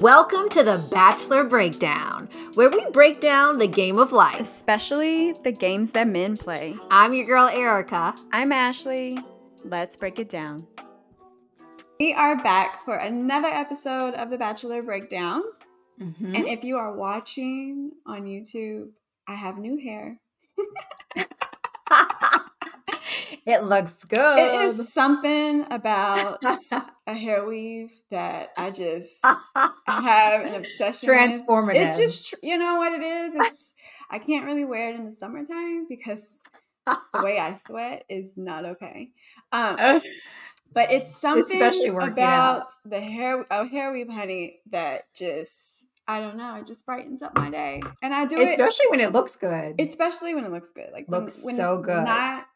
Welcome to the Bachelor Breakdown, where we break down the game of life. Especially the games that men play. I'm your girl, Erica. I'm Ashley. Let's break it down. We are back for another episode of the Bachelor Breakdown. Mm-hmm. And if you are watching on YouTube, I have new hair. it looks good. It is something about a hair weave that I just have an obsession Transformative. With. It just, you know what it is? It's I can't really wear it in the summertime because the way I sweat is not okay. Um, but it's something Especially about out. the hair, Oh, hair weave, honey, that just I don't know. It just brightens up my day, and I do especially it especially when it looks good. Especially when it looks good, like looks when, when so good. Not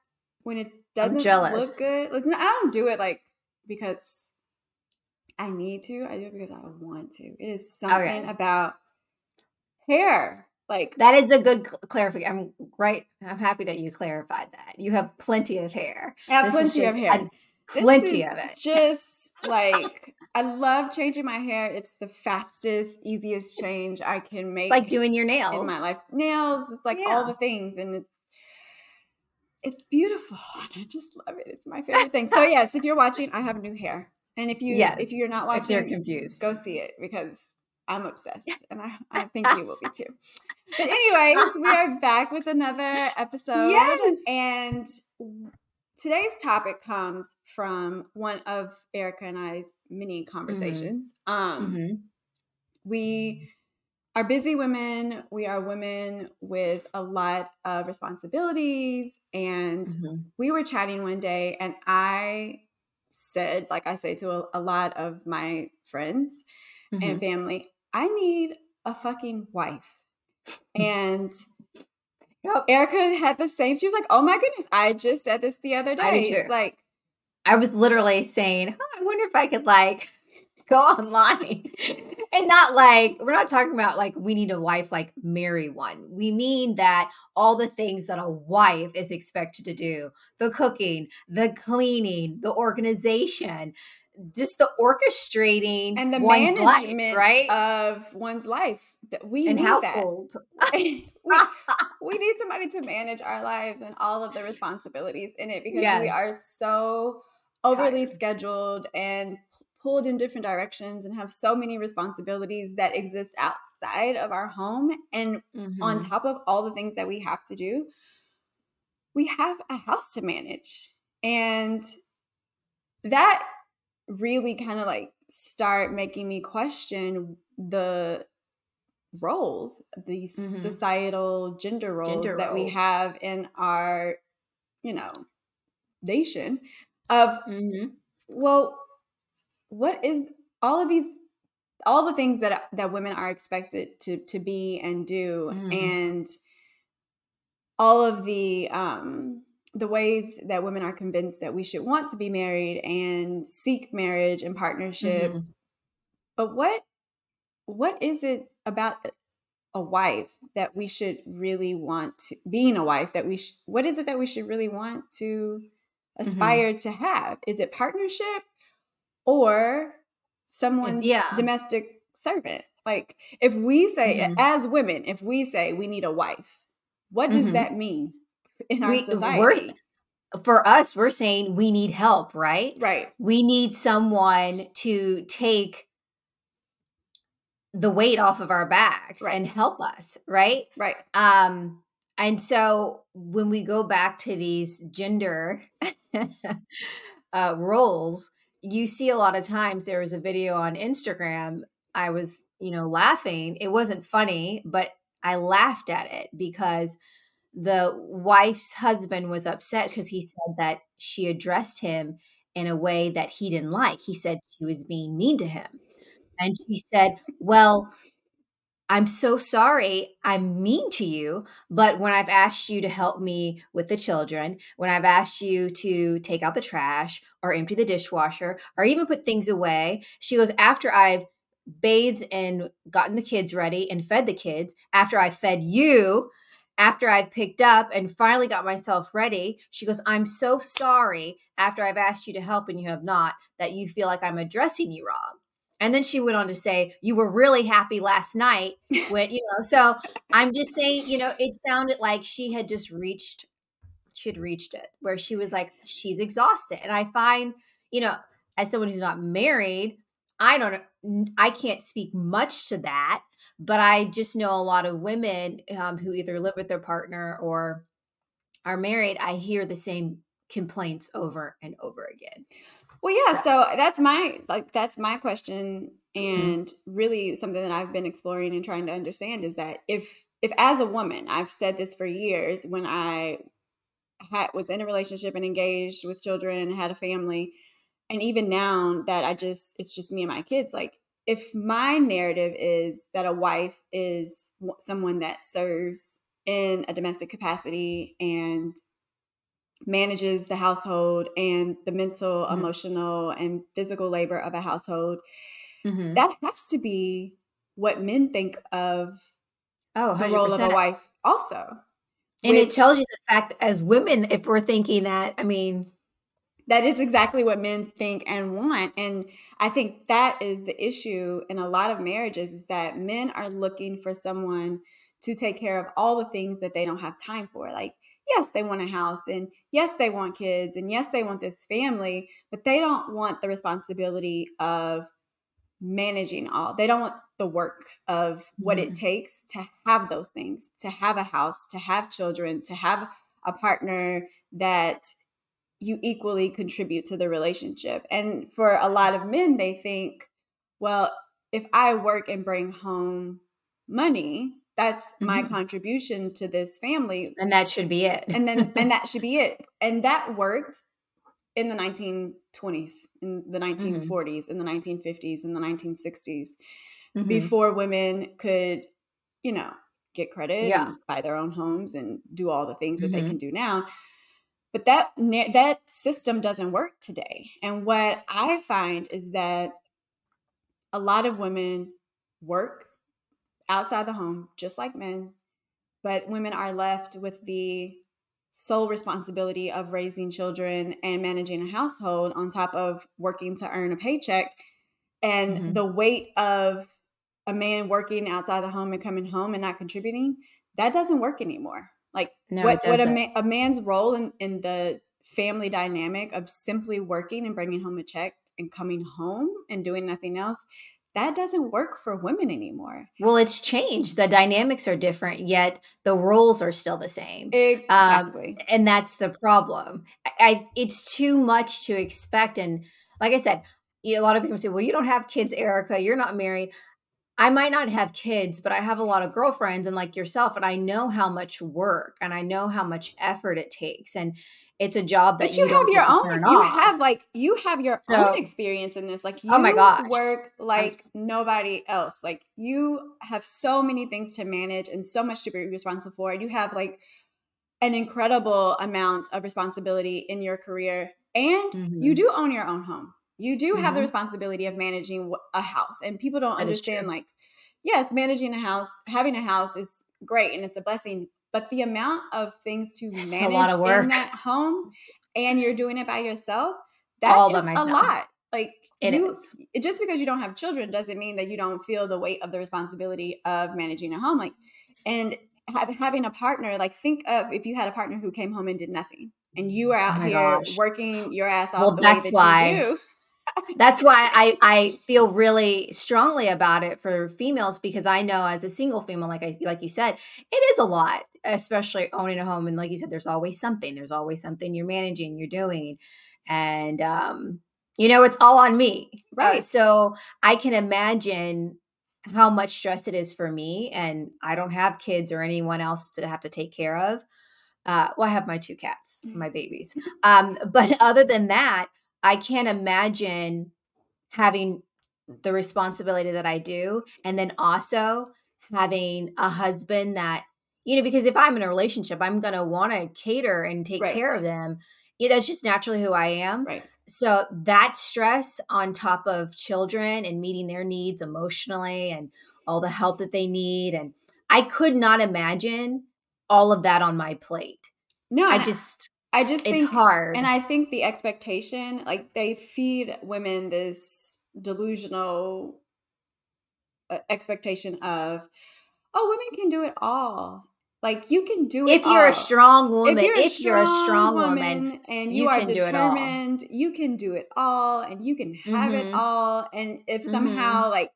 when it doesn't look good. Like I don't do it like because I need to. I do it because I want to. It is something about hair. Like that is a good clarification. I'm right. I'm happy that you clarified that. You have plenty of hair. I have this plenty of hair. plenty of it. Just like I love changing my hair. It's the fastest, easiest change I can make. like doing your nails in my life. Nails, it's like yeah. all the things, and it's it's beautiful, and I just love it. It's my favorite thing. So yes, if you're watching, I have new hair, and if you yes, if you're not watching, if you're confused, go see it because I'm obsessed, and I, I think you will be too. But anyways, we are back with another episode, yes, and today's topic comes from one of Erica and I's many mm-hmm. conversations. Mm-hmm. Um, mm-hmm. We are busy women. We are women with a lot of responsibilities. And mm-hmm. we were chatting one day, and I said, like I say to a, a lot of my friends and mm-hmm. family, I need a fucking wife. And Yep. Erica had the same. She was like, "Oh my goodness, I just said this the other day." I it's like I was literally saying, oh, "I wonder if I could like go online." and not like we're not talking about like we need a wife like marry one. We mean that all the things that a wife is expected to do, the cooking, the cleaning, the organization, just the orchestrating and the management life, right? of one's life that we and household. we, we, need somebody to manage our lives and all of the responsibilities in it because yes. we are so overly Tired. scheduled and pulled in different directions and have so many responsibilities that exist outside of our home and mm-hmm. on top of all the things that we have to do we have a house to manage and that really kind of like start making me question the roles, these mm-hmm. societal gender roles gender that roles. we have in our, you know, nation of mm-hmm. well, what is all of these all the things that that women are expected to to be and do mm-hmm. and all of the um the ways that women are convinced that we should want to be married and seek marriage and partnership. Mm-hmm. But what what is it about a wife that we should really want to being a wife that we sh- what is it that we should really want to mm-hmm. aspire mm-hmm. to have? Is it partnership or someone's yeah. domestic servant? Like if we say mm-hmm. as women, if we say we need a wife, what does mm-hmm. that mean? in our we, society. for us, we're saying we need help, right? Right. We need someone to take the weight off of our backs right. and help us, right? Right. Um, and so when we go back to these gender uh, roles, you see a lot of times there was a video on Instagram. I was, you know, laughing. It wasn't funny, but I laughed at it because the wife's husband was upset because he said that she addressed him in a way that he didn't like. He said she was being mean to him. And she said, Well, I'm so sorry I'm mean to you, but when I've asked you to help me with the children, when I've asked you to take out the trash or empty the dishwasher or even put things away, she goes, After I've bathed and gotten the kids ready and fed the kids, after I fed you, after I picked up and finally got myself ready, she goes, I'm so sorry after I've asked you to help and you have not, that you feel like I'm addressing you wrong. And then she went on to say, You were really happy last night when, you know, so I'm just saying, you know, it sounded like she had just reached, she had reached it where she was like, she's exhausted. And I find, you know, as someone who's not married, I don't, I can't speak much to that, but I just know a lot of women um, who either live with their partner or are married. I hear the same complaints over and over again. Well, yeah. So, so that's my like that's my question, mm-hmm. and mm-hmm. really something that I've been exploring and trying to understand is that if if as a woman, I've said this for years when I had was in a relationship and engaged with children and had a family, and even now that I just it's just me and my kids, like if my narrative is that a wife is someone that serves in a domestic capacity and manages the household and the mental, mm-hmm. emotional, and physical labor of a household, mm-hmm. that has to be what men think of oh, the role of a wife, also. And which, it tells you the fact as women, if we're thinking that, I mean, that is exactly what men think and want. And I think that is the issue in a lot of marriages is that men are looking for someone to take care of all the things that they don't have time for. Like, yes, they want a house and yes, they want kids and yes, they want this family, but they don't want the responsibility of managing all. They don't want the work of what mm-hmm. it takes to have those things, to have a house, to have children, to have a partner that you equally contribute to the relationship. And for a lot of men, they think, well, if I work and bring home money, that's mm-hmm. my contribution to this family and that should be it and then and that should be it and that worked in the 1920s in the 1940s mm-hmm. in the 1950s in the 1960s mm-hmm. before women could you know get credit yeah. buy their own homes and do all the things that they mm-hmm. can do now but that that system doesn't work today and what i find is that a lot of women work outside the home, just like men, but women are left with the sole responsibility of raising children and managing a household on top of working to earn a paycheck. And mm-hmm. the weight of a man working outside the home and coming home and not contributing, that doesn't work anymore. Like no, what, what a, a man's role in, in the family dynamic of simply working and bringing home a check and coming home and doing nothing else that doesn't work for women anymore. Well, it's changed. The dynamics are different, yet the roles are still the same. Exactly. Um, and that's the problem. I, it's too much to expect. And like I said, you know, a lot of people say, well, you don't have kids, Erica. You're not married. I might not have kids, but I have a lot of girlfriends and like yourself, and I know how much work and I know how much effort it takes. And it's a job that but you, you have your own you off. have like you have your so, own experience in this like you oh my gosh. work like nobody else like you have so many things to manage and so much to be responsible for you have like an incredible amount of responsibility in your career and mm-hmm. you do own your own home you do mm-hmm. have the mm-hmm. responsibility of managing a house and people don't that understand like yes managing a house having a house is great and it's a blessing but the amount of things to it's manage in that home and you're doing it by yourself, that All is a lot. Like it you, is. just because you don't have children doesn't mean that you don't feel the weight of the responsibility of managing a home. Like, and have, having a partner, like think of if you had a partner who came home and did nothing, and you were oh out oh here gosh. working your ass off. Well, that's that why. That's why I, I feel really strongly about it for females because I know as a single female, like I like you said, it is a lot especially owning a home. And like you said there's always something there's always something you're managing you're doing. And um you know it's all on me right? Uh, so i can imagine how much stress it is for me and i don't have kids or anyone else to have to take care of. Uh, well i have my two cats my babies. Um, but other than that i can't imagine having the responsibility that i do and then also having a husband that you know because if i'm in a relationship i'm going to want to cater and take right. care of them. Yeah, that's just naturally who i am. Right. So that stress on top of children and meeting their needs emotionally and all the help that they need and i could not imagine all of that on my plate. No i just i just it's think, hard and i think the expectation like they feed women this delusional uh, expectation of oh women can do it all like you can do it. If you're all. a strong woman, if you're a, if strong, you're a strong woman, woman, and you, you are determined, you can do it all and you can have mm-hmm. it all. And if mm-hmm. somehow mm-hmm. like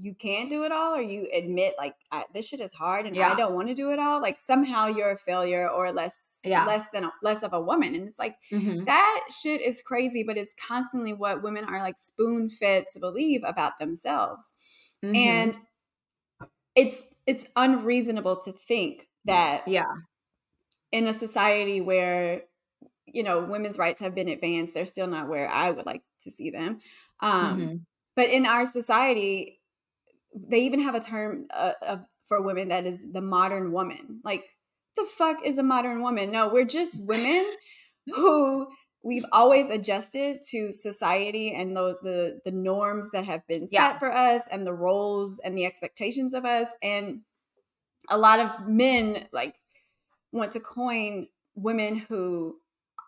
you can't do it all or you admit like this shit is hard and yeah. I don't want to do it all, like somehow you're a failure or less yeah. less than a, less of a woman. And it's like mm-hmm. that shit is crazy, but it's constantly what women are like spoon fed to believe about themselves. Mm-hmm. And it's it's unreasonable to think that yeah in a society where you know women's rights have been advanced they're still not where i would like to see them um, mm-hmm. but in our society they even have a term uh, of, for women that is the modern woman like the fuck is a modern woman no we're just women who we've always adjusted to society and the, the the norms that have been set yeah. for us and the roles and the expectations of us and a lot of men like want to coin women who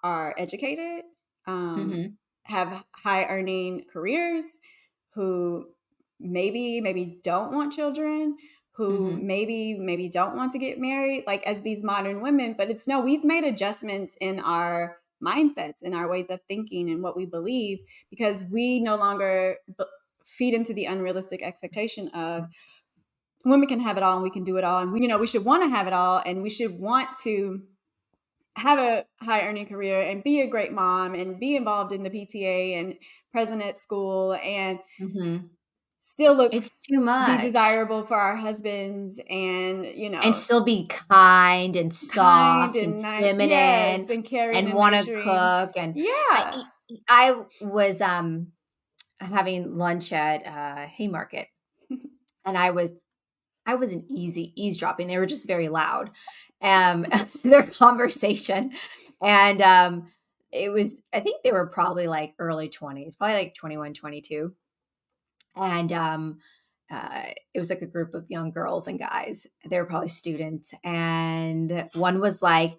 are educated um, mm-hmm. have high earning careers who maybe maybe don't want children who mm-hmm. maybe maybe don't want to get married like as these modern women but it's no we've made adjustments in our mindsets in our ways of thinking and what we believe because we no longer b- feed into the unrealistic expectation of women can have it all and we can do it all and we, you know we should want to have it all and we should want to have a high earning career and be a great mom and be involved in the PTA and president at school and mm-hmm still look it's too much. be desirable for our husbands and you know and still be kind and soft kind and, and nice, feminine yes, and, and want to cook and yeah. I, I, was um having lunch at uh haymarket and i was i was an easy eavesdropping. They were just very loud um their conversation. And um it was i think they were probably like early 20s probably like 21 22 and um, uh, it was like a group of young girls and guys. They were probably students, and one was like,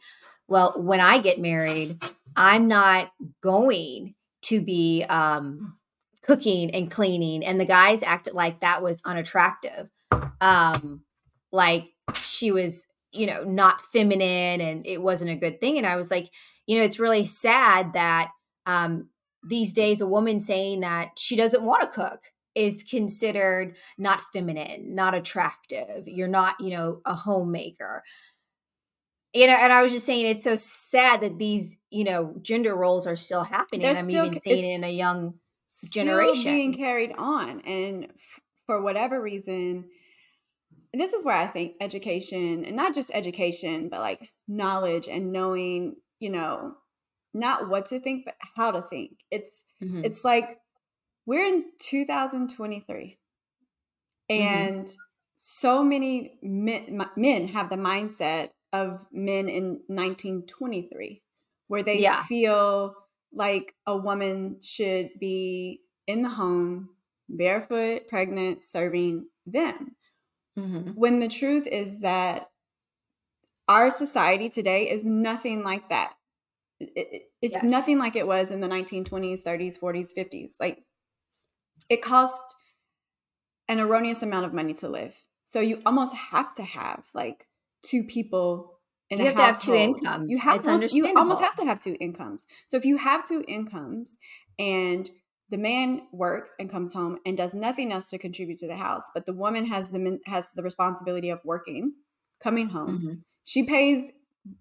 "Well, when I get married, I'm not going to be um, cooking and cleaning." And the guys acted like that was unattractive, um, like she was, you know, not feminine, and it wasn't a good thing. And I was like, you know, it's really sad that um, these days a woman saying that she doesn't want to cook is considered not feminine, not attractive. You're not, you know, a homemaker. You know, and I was just saying it's so sad that these, you know, gender roles are still happening. They're I'm still, even seeing in a young generation being carried on, and f- for whatever reason, this is where I think education, and not just education, but like knowledge and knowing, you know, not what to think, but how to think. It's mm-hmm. it's like we're in 2023 mm-hmm. and mm-hmm. so many men, men have the mindset of men in 1923 where they yeah. feel like a woman should be in the home barefoot pregnant serving them mm-hmm. when the truth is that our society today is nothing like that it, it's yes. nothing like it was in the 1920s 30s 40s 50s like it costs an erroneous amount of money to live. So you almost have to have like two people in a household. you a have household. to have two incomes. You have almost, you almost have to have two incomes. So if you have two incomes and the man works and comes home and does nothing else to contribute to the house, but the woman has the has the responsibility of working, coming home. Mm-hmm. She pays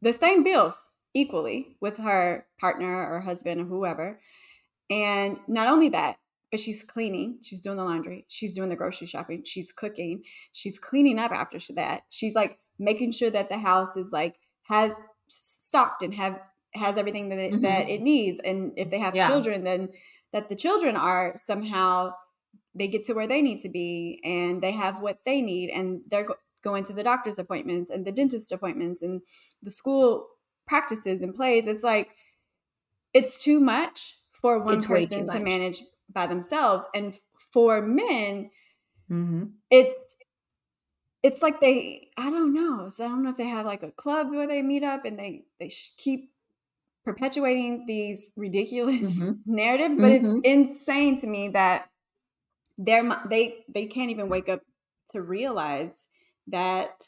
the same bills equally with her partner or husband or whoever. And not only that, but she's cleaning, she's doing the laundry, she's doing the grocery shopping, she's cooking, she's cleaning up after that. She's like making sure that the house is like has stocked and have has everything that it, mm-hmm. that it needs. And if they have yeah. children, then that the children are somehow they get to where they need to be and they have what they need and they're go- going to the doctor's appointments and the dentist appointments and the school practices and plays. It's like it's too much for one it's person to manage by themselves and for men mm-hmm. it's it's like they i don't know so i don't know if they have like a club where they meet up and they they keep perpetuating these ridiculous mm-hmm. narratives but mm-hmm. it's insane to me that they're they they can't even wake up to realize that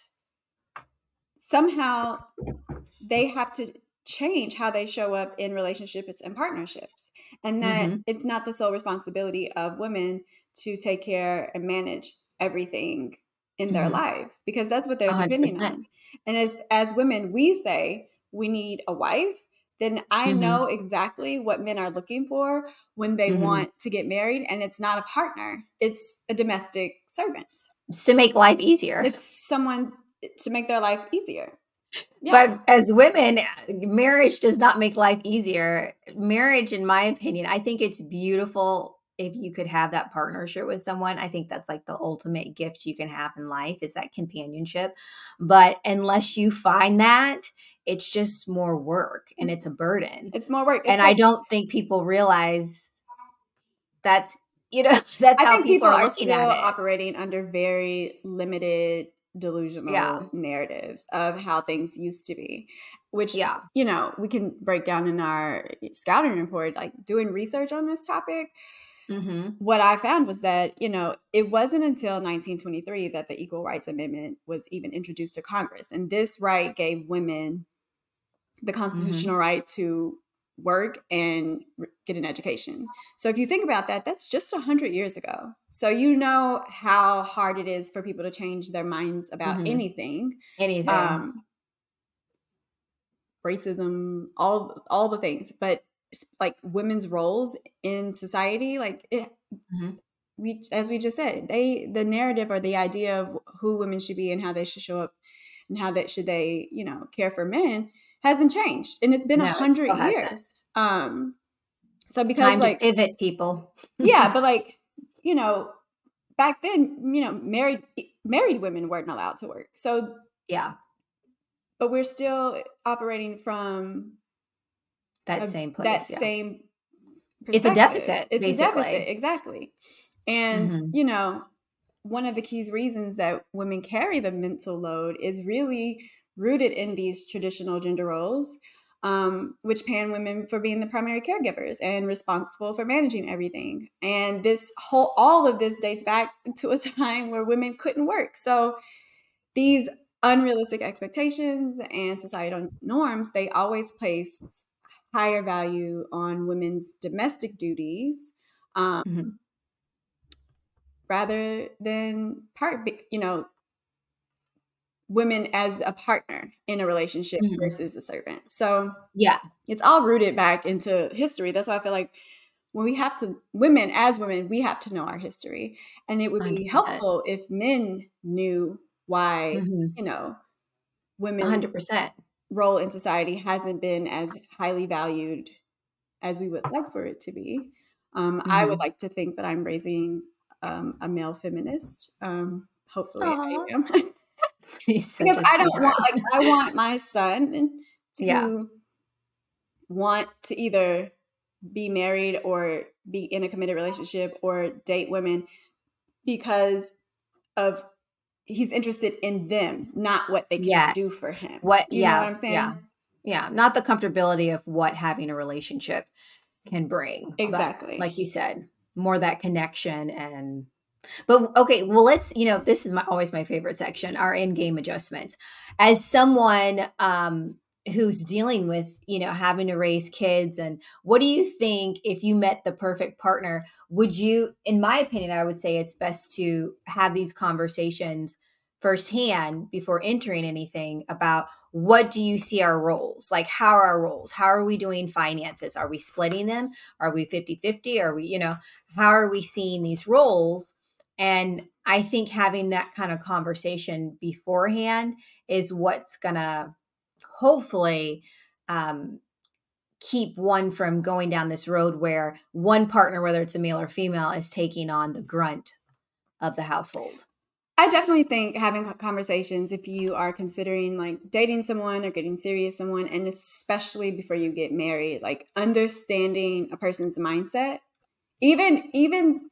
somehow they have to change how they show up in relationships and partnerships and that mm-hmm. it's not the sole responsibility of women to take care and manage everything in mm-hmm. their lives because that's what they're 100%. depending on and as as women we say we need a wife then I mm-hmm. know exactly what men are looking for when they mm-hmm. want to get married. And it's not a partner, it's a domestic servant. It's to make life easier. It's someone to make their life easier. Yeah. But as women, marriage does not make life easier. Marriage, in my opinion, I think it's beautiful if you could have that partnership with someone. I think that's like the ultimate gift you can have in life is that companionship. But unless you find that, it's just more work and it's a burden. It's more work. It's and like, I don't think people realize that's you know that's I how people, people, are, are still operating under very limited delusional yeah. narratives of how things used to be which yeah you know we can break down in our scouting report like doing research on this topic mm-hmm. what i found was that you know it wasn't until 1923 that the equal rights amendment was even introduced to congress and this right gave women the mm-hmm. constitutional mm-hmm. right to work and get an education. So if you think about that, that's just 100 years ago. So you know how hard it is for people to change their minds about mm-hmm. anything. Anything. Um, racism, all all the things, but like women's roles in society, like it, mm-hmm. we as we just said, they the narrative or the idea of who women should be and how they should show up and how that should they, you know, care for men hasn't changed, and it's been a no, hundred years. Um, so because like pivot people, yeah, but like you know, back then, you know, married married women weren't allowed to work. So yeah, but we're still operating from that a, same place. That yeah. same. It's a deficit. It's basically. a deficit, exactly. And mm-hmm. you know, one of the keys reasons that women carry the mental load is really rooted in these traditional gender roles, um, which pan women for being the primary caregivers and responsible for managing everything. And this whole, all of this dates back to a time where women couldn't work. So these unrealistic expectations and societal norms, they always place higher value on women's domestic duties. Um, mm-hmm. Rather than part, you know, women as a partner in a relationship mm-hmm. versus a servant. So, yeah, it's all rooted back into history. That's why I feel like when we have to, women as women, we have to know our history. And it would be 100%. helpful if men knew why, mm-hmm. you know, women 100% role in society hasn't been as highly valued as we would like for it to be. Um, mm-hmm. I would mm-hmm. like to think that I'm raising um, a male feminist. Um, hopefully, Aww. I am. because I don't want like I want my son to yeah. want to either be married or be in a committed relationship or date women because of he's interested in them, not what they can yes. do for him. What you yeah, what I'm saying? Yeah. Yeah. Not the comfortability of what having a relationship can bring. Exactly. But, like you said, more that connection and but okay, well, let's, you know, this is my always my favorite section, our in-game adjustments. As someone um who's dealing with, you know, having to raise kids and what do you think if you met the perfect partner, would you in my opinion, I would say it's best to have these conversations firsthand before entering anything about what do you see our roles? Like how are our roles? How are we doing finances? Are we splitting them? Are we 50 50 are we you know how are we seeing these roles and I think having that kind of conversation beforehand is what's going to hopefully um, keep one from going down this road where one partner, whether it's a male or female, is taking on the grunt of the household. I definitely think having conversations if you are considering like dating someone or getting serious someone and especially before you get married like understanding a person's mindset even even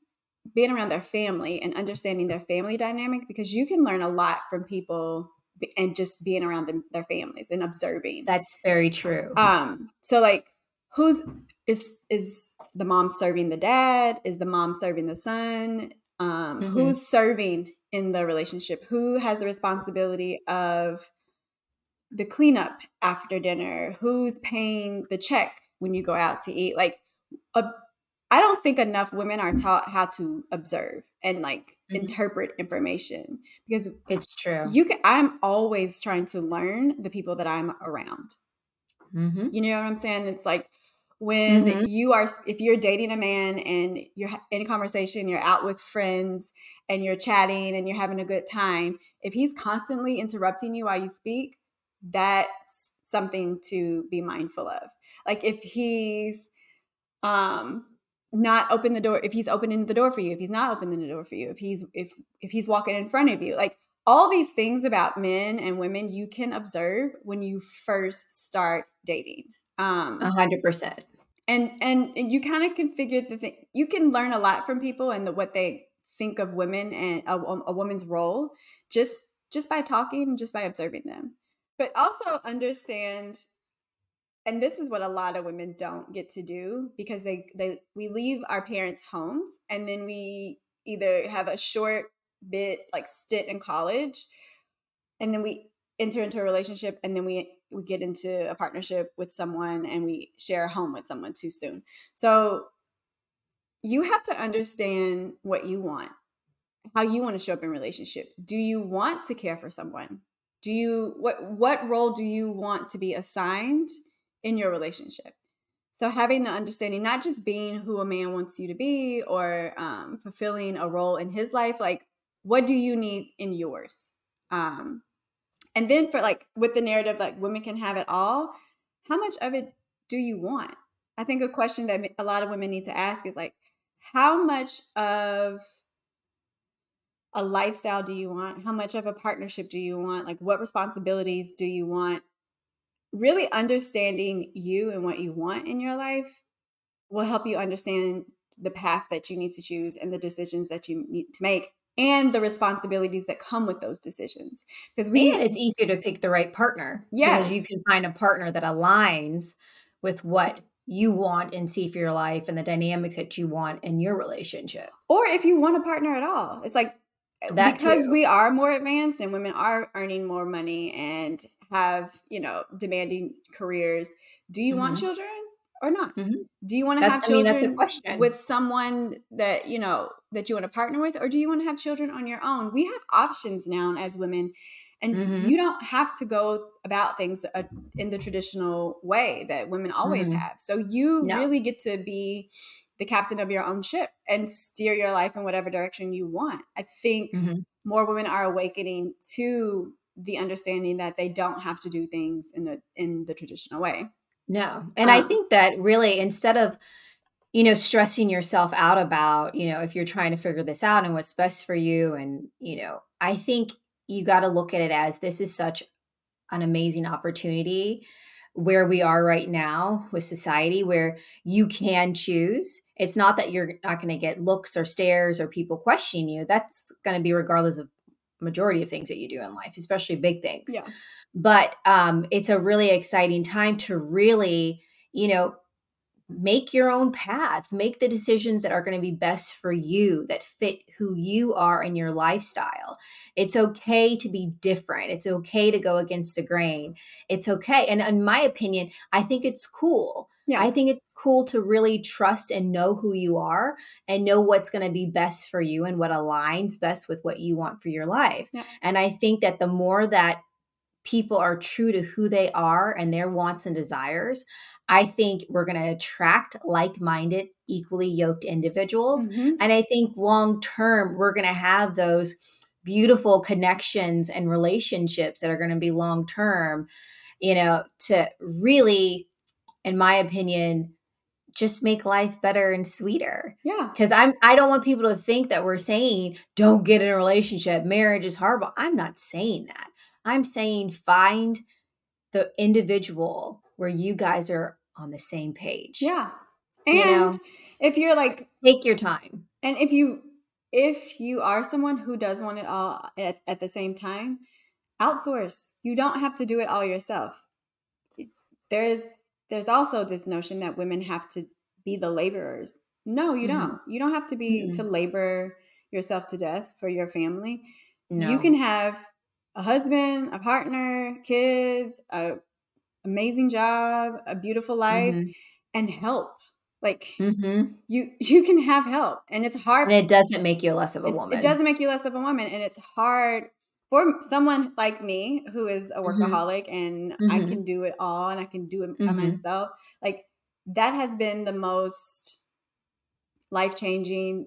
being around their family and understanding their family dynamic because you can learn a lot from people and just being around them, their families and observing. That's very true. Um, so like who's is is the mom serving the dad? Is the mom serving the son? Um, mm-hmm. Who's serving in the relationship? Who has the responsibility of the cleanup after dinner? Who's paying the check when you go out to eat? Like, a, I don't think enough women are taught how to observe and like mm-hmm. interpret information because it's true. You can. I'm always trying to learn the people that I'm around. Mm-hmm. You know what I'm saying? It's like when mm-hmm. you are if you're dating a man and you're in a conversation you're out with friends and you're chatting and you're having a good time if he's constantly interrupting you while you speak that's something to be mindful of like if he's um not open the door if he's opening the door for you if he's not opening the door for you if he's if if he's walking in front of you like all these things about men and women you can observe when you first start dating um, a hundred percent. And and you kind of can figure the thing. You can learn a lot from people and the, what they think of women and a, a woman's role just just by talking, just by observing them. But also understand and this is what a lot of women don't get to do because they they we leave our parents' homes and then we either have a short bit like stint in college and then we enter into a relationship and then we we get into a partnership with someone and we share a home with someone too soon. So you have to understand what you want, how you want to show up in relationship. Do you want to care for someone? Do you what what role do you want to be assigned in your relationship? So having the understanding, not just being who a man wants you to be or um, fulfilling a role in his life, like what do you need in yours? Um, and then for like with the narrative like women can have it all, how much of it do you want? I think a question that a lot of women need to ask is like how much of a lifestyle do you want? How much of a partnership do you want? Like what responsibilities do you want? Really understanding you and what you want in your life will help you understand the path that you need to choose and the decisions that you need to make and the responsibilities that come with those decisions. Because we and it's easier to pick the right partner. Yeah. You can find a partner that aligns with what you want and see for your life and the dynamics that you want in your relationship. Or if you want a partner at all. It's like eh, that because too. we are more advanced and women are earning more money and have, you know, demanding careers. Do you mm-hmm. want children? or not? Mm-hmm. Do you want to have children I mean, that's a question. with someone that you know that you want to partner with, or do you want to have children on your own? We have options now as women, and mm-hmm. you don't have to go about things uh, in the traditional way that women always mm-hmm. have. So you no. really get to be the captain of your own ship and steer your life in whatever direction you want. I think mm-hmm. more women are awakening to the understanding that they don't have to do things in the in the traditional way. No. And um, I think that really instead of you know stressing yourself out about, you know, if you're trying to figure this out and what's best for you and, you know, I think you got to look at it as this is such an amazing opportunity where we are right now with society where you can choose. It's not that you're not going to get looks or stares or people questioning you. That's going to be regardless of majority of things that you do in life, especially big things. Yeah. But um, it's a really exciting time to really, you know, make your own path, make the decisions that are going to be best for you, that fit who you are and your lifestyle. It's okay to be different. It's okay to go against the grain. It's okay. And in my opinion, I think it's cool yeah. I think it's cool to really trust and know who you are and know what's going to be best for you and what aligns best with what you want for your life. Yeah. And I think that the more that people are true to who they are and their wants and desires, I think we're going to attract like minded, equally yoked individuals. Mm-hmm. And I think long term, we're going to have those beautiful connections and relationships that are going to be long term, you know, to really in my opinion, just make life better and sweeter. Yeah. Cuz I'm I don't want people to think that we're saying don't get in a relationship, marriage is horrible. I'm not saying that. I'm saying find the individual where you guys are on the same page. Yeah. And you know, if you're like take your time. And if you if you are someone who does want it all at, at the same time, outsource. You don't have to do it all yourself. There is there's also this notion that women have to be the laborers. No, you mm-hmm. don't. You don't have to be mm-hmm. to labor yourself to death for your family. No. You can have a husband, a partner, kids, a amazing job, a beautiful life, mm-hmm. and help. Like mm-hmm. you, you can have help, and it's hard. And it doesn't make you less of a woman. It, it doesn't make you less of a woman, and it's hard for someone like me who is a mm-hmm. workaholic mm-hmm. and I mm-hmm. can do it all and I can do it by mm-hmm. myself. Like that has been the most life changing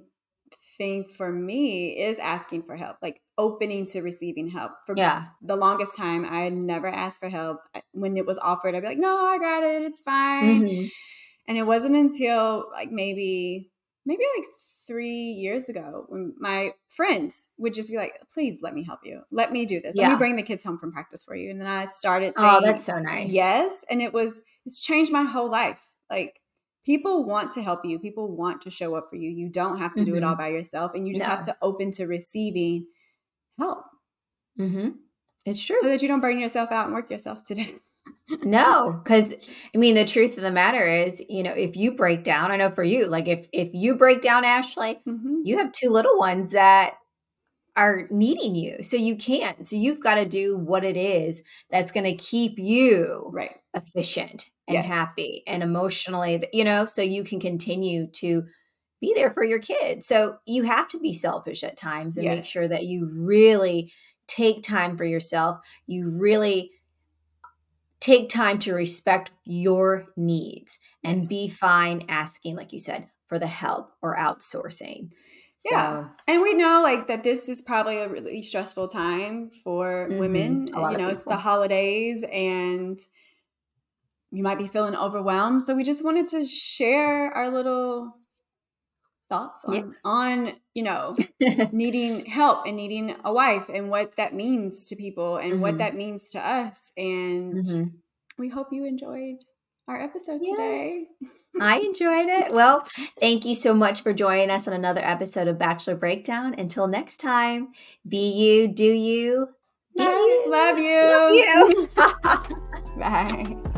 thing for me is asking for help, like opening to receiving help. For yeah. the longest time, I had never asked for help. When it was offered, I'd be like, no, I got it. It's fine. Mm-hmm. And it wasn't until like maybe, maybe like three years ago when my friends would just be like, please let me help you. Let me do this. Yeah. Let me bring the kids home from practice for you. And then I started saying, Oh, that's so nice. Yes. And it was, it's changed my whole life. Like people want to help you. People want to show up for you. You don't have to mm-hmm. do it all mm-hmm. by yourself. And you just no. have to open to receiving help. Mm-hmm. It's true. So that you don't burn yourself out and work yourself to death. No, because I mean the truth of the matter is, you know, if you break down, I know for you, like if if you break down, Ashley, mm-hmm. you have two little ones that are needing you, so you can't. So you've got to do what it is that's going to keep you right efficient and yes. happy and emotionally, you know, so you can continue to be there for your kids. So you have to be selfish at times and yes. make sure that you really take time for yourself. You really take time to respect your needs and be fine asking, like you said, for the help or outsourcing. Yeah. So, and we know like that this is probably a really stressful time for mm-hmm, women. You know, it's the holidays and you might be feeling overwhelmed. So we just wanted to share our little thoughts on, yeah. on you know needing help and needing a wife and what that means to people and mm-hmm. what that means to us and mm-hmm. we hope you enjoyed our episode yes. today i enjoyed it well thank you so much for joining us on another episode of bachelor breakdown until next time be you do you Love you. Love you. Love you. Bye.